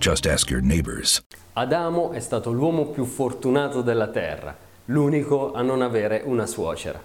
Just ask your neighbors. Adamo è stato l'uomo più fortunato della terra, l'unico a non avere una suocera.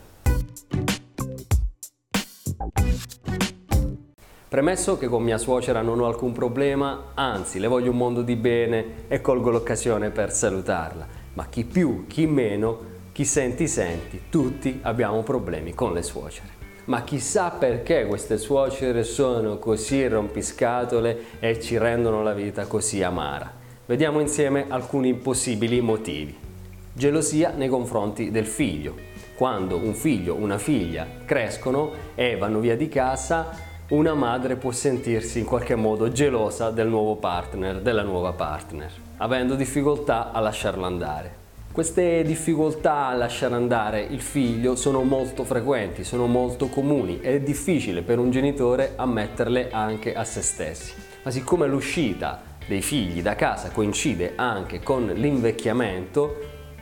Premesso che con mia suocera non ho alcun problema, anzi le voglio un mondo di bene e colgo l'occasione per salutarla, ma chi più, chi meno, chi senti senti, tutti abbiamo problemi con le suocere. Ma chissà perché queste suocere sono così rompiscatole e ci rendono la vita così amara. Vediamo insieme alcuni possibili motivi. Gelosia nei confronti del figlio. Quando un figlio o una figlia crescono e vanno via di casa, una madre può sentirsi in qualche modo gelosa del nuovo partner, della nuova partner, avendo difficoltà a lasciarlo andare. Queste difficoltà a lasciare andare il figlio sono molto frequenti, sono molto comuni ed è difficile per un genitore ammetterle anche a se stessi. Ma siccome l'uscita dei figli da casa coincide anche con l'invecchiamento,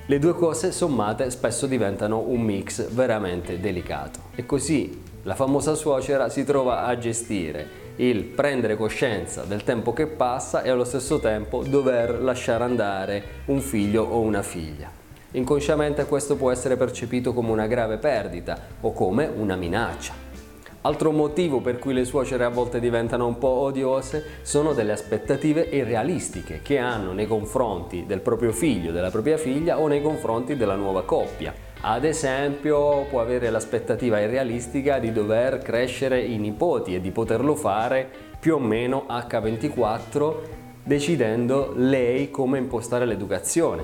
le due cose sommate spesso diventano un mix veramente delicato. E così la famosa suocera si trova a gestire il prendere coscienza del tempo che passa e allo stesso tempo dover lasciare andare un figlio o una figlia. Inconsciamente questo può essere percepito come una grave perdita o come una minaccia. Altro motivo per cui le suocere a volte diventano un po' odiose sono delle aspettative irrealistiche che hanno nei confronti del proprio figlio, della propria figlia o nei confronti della nuova coppia. Ad esempio può avere l'aspettativa irrealistica di dover crescere i nipoti e di poterlo fare più o meno H24 decidendo lei come impostare l'educazione.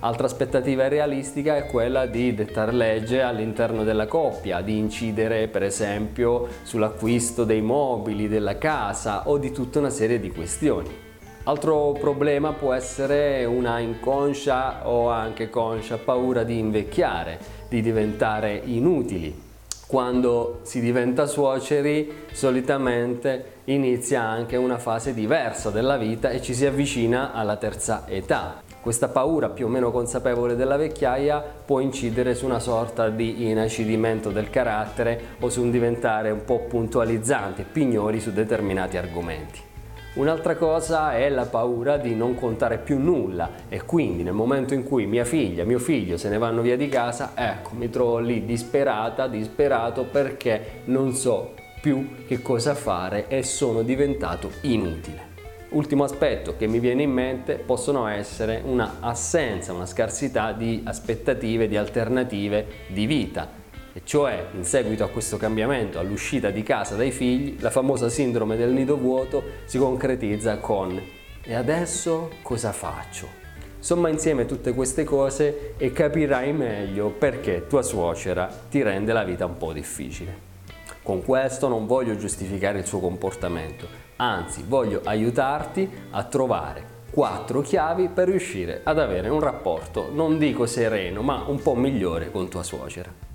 Altra aspettativa realistica è quella di dettare legge all'interno della coppia, di incidere per esempio sull'acquisto dei mobili, della casa o di tutta una serie di questioni. Altro problema può essere una inconscia o anche conscia paura di invecchiare, di diventare inutili. Quando si diventa suoceri solitamente inizia anche una fase diversa della vita e ci si avvicina alla terza età. Questa paura più o meno consapevole della vecchiaia può incidere su una sorta di inacidimento del carattere o su un diventare un po' puntualizzanti e pignoli su determinati argomenti. Un'altra cosa è la paura di non contare più nulla e quindi nel momento in cui mia figlia, mio figlio se ne vanno via di casa, ecco, mi trovo lì disperata, disperato perché non so più che cosa fare e sono diventato inutile. Ultimo aspetto che mi viene in mente possono essere una assenza, una scarsità di aspettative, di alternative di vita. E cioè, in seguito a questo cambiamento, all'uscita di casa dai figli, la famosa sindrome del nido vuoto si concretizza con e adesso cosa faccio? Somma insieme tutte queste cose e capirai meglio perché tua suocera ti rende la vita un po' difficile. Con questo non voglio giustificare il suo comportamento, anzi voglio aiutarti a trovare quattro chiavi per riuscire ad avere un rapporto, non dico sereno, ma un po' migliore con tua suocera.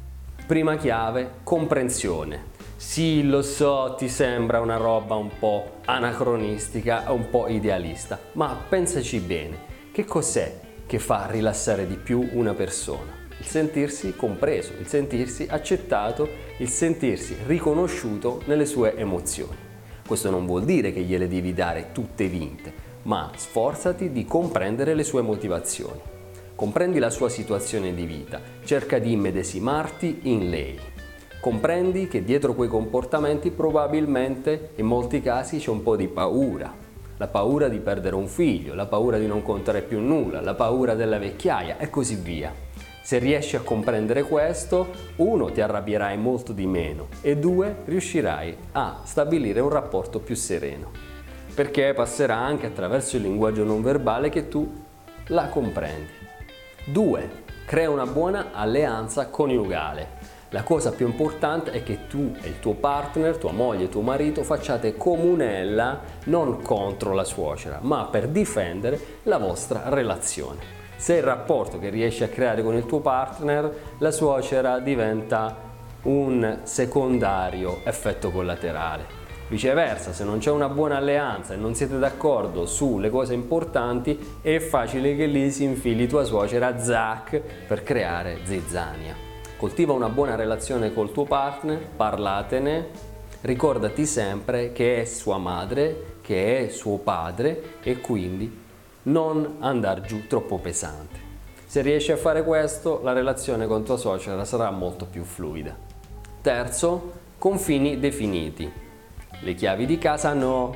Prima chiave, comprensione. Sì, lo so, ti sembra una roba un po' anacronistica, un po' idealista, ma pensaci bene, che cos'è che fa rilassare di più una persona? Il sentirsi compreso, il sentirsi accettato, il sentirsi riconosciuto nelle sue emozioni. Questo non vuol dire che gliele devi dare tutte vinte, ma sforzati di comprendere le sue motivazioni. Comprendi la sua situazione di vita, cerca di immedesimarti in lei. Comprendi che dietro quei comportamenti probabilmente in molti casi c'è un po' di paura. La paura di perdere un figlio, la paura di non contare più nulla, la paura della vecchiaia e così via. Se riesci a comprendere questo, uno ti arrabbierai molto di meno e due riuscirai a stabilire un rapporto più sereno. Perché passerà anche attraverso il linguaggio non verbale che tu la comprendi. 2. Crea una buona alleanza coniugale. La cosa più importante è che tu e il tuo partner, tua moglie, tuo marito facciate comunella non contro la suocera, ma per difendere la vostra relazione. Se il rapporto che riesci a creare con il tuo partner, la suocera diventa un secondario effetto collaterale. Viceversa, se non c'è una buona alleanza e non siete d'accordo sulle cose importanti, è facile che lì si infili tua suocera Zac per creare zizzania. Coltiva una buona relazione col tuo partner, parlatene, ricordati sempre che è sua madre, che è suo padre e quindi non andare giù troppo pesante. Se riesci a fare questo, la relazione con tua suocera sarà molto più fluida. Terzo, confini definiti. Le chiavi di casa no.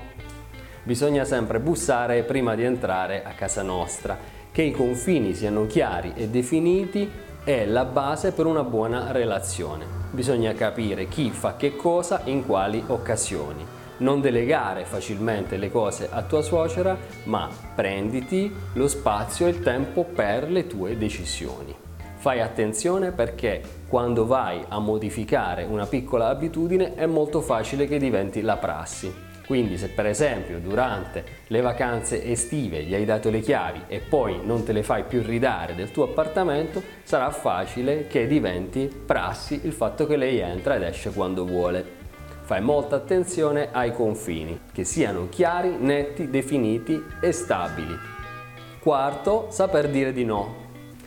Bisogna sempre bussare prima di entrare a casa nostra. Che i confini siano chiari e definiti è la base per una buona relazione. Bisogna capire chi fa che cosa in quali occasioni. Non delegare facilmente le cose a tua suocera, ma prenditi lo spazio e il tempo per le tue decisioni. Fai attenzione perché quando vai a modificare una piccola abitudine è molto facile che diventi la prassi. Quindi se per esempio durante le vacanze estive gli hai dato le chiavi e poi non te le fai più ridare del tuo appartamento, sarà facile che diventi prassi il fatto che lei entra ed esce quando vuole. Fai molta attenzione ai confini, che siano chiari, netti, definiti e stabili. Quarto, saper dire di no.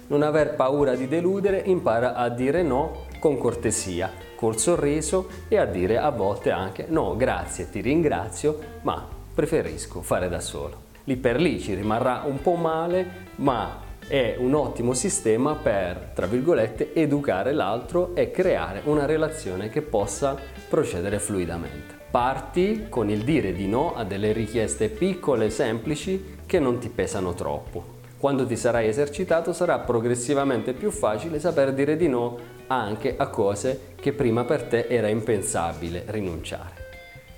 Non aver paura di deludere, impara a dire no con cortesia, col sorriso e a dire a volte anche no, grazie, ti ringrazio, ma preferisco fare da solo. Lì per lì ci rimarrà un po' male, ma è un ottimo sistema per, tra virgolette, educare l'altro e creare una relazione che possa procedere fluidamente. Parti con il dire di no a delle richieste piccole e semplici che non ti pesano troppo. Quando ti sarai esercitato sarà progressivamente più facile saper dire di no anche a cose che prima per te era impensabile rinunciare.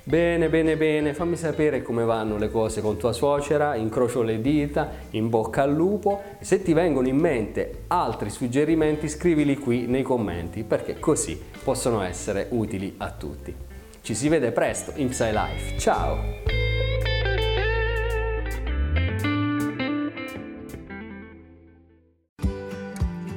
Bene, bene, bene, fammi sapere come vanno le cose con tua suocera, incrocio le dita, in bocca al lupo. Se ti vengono in mente altri suggerimenti scrivili qui nei commenti perché così possono essere utili a tutti. Ci si vede presto in PsyLife, ciao!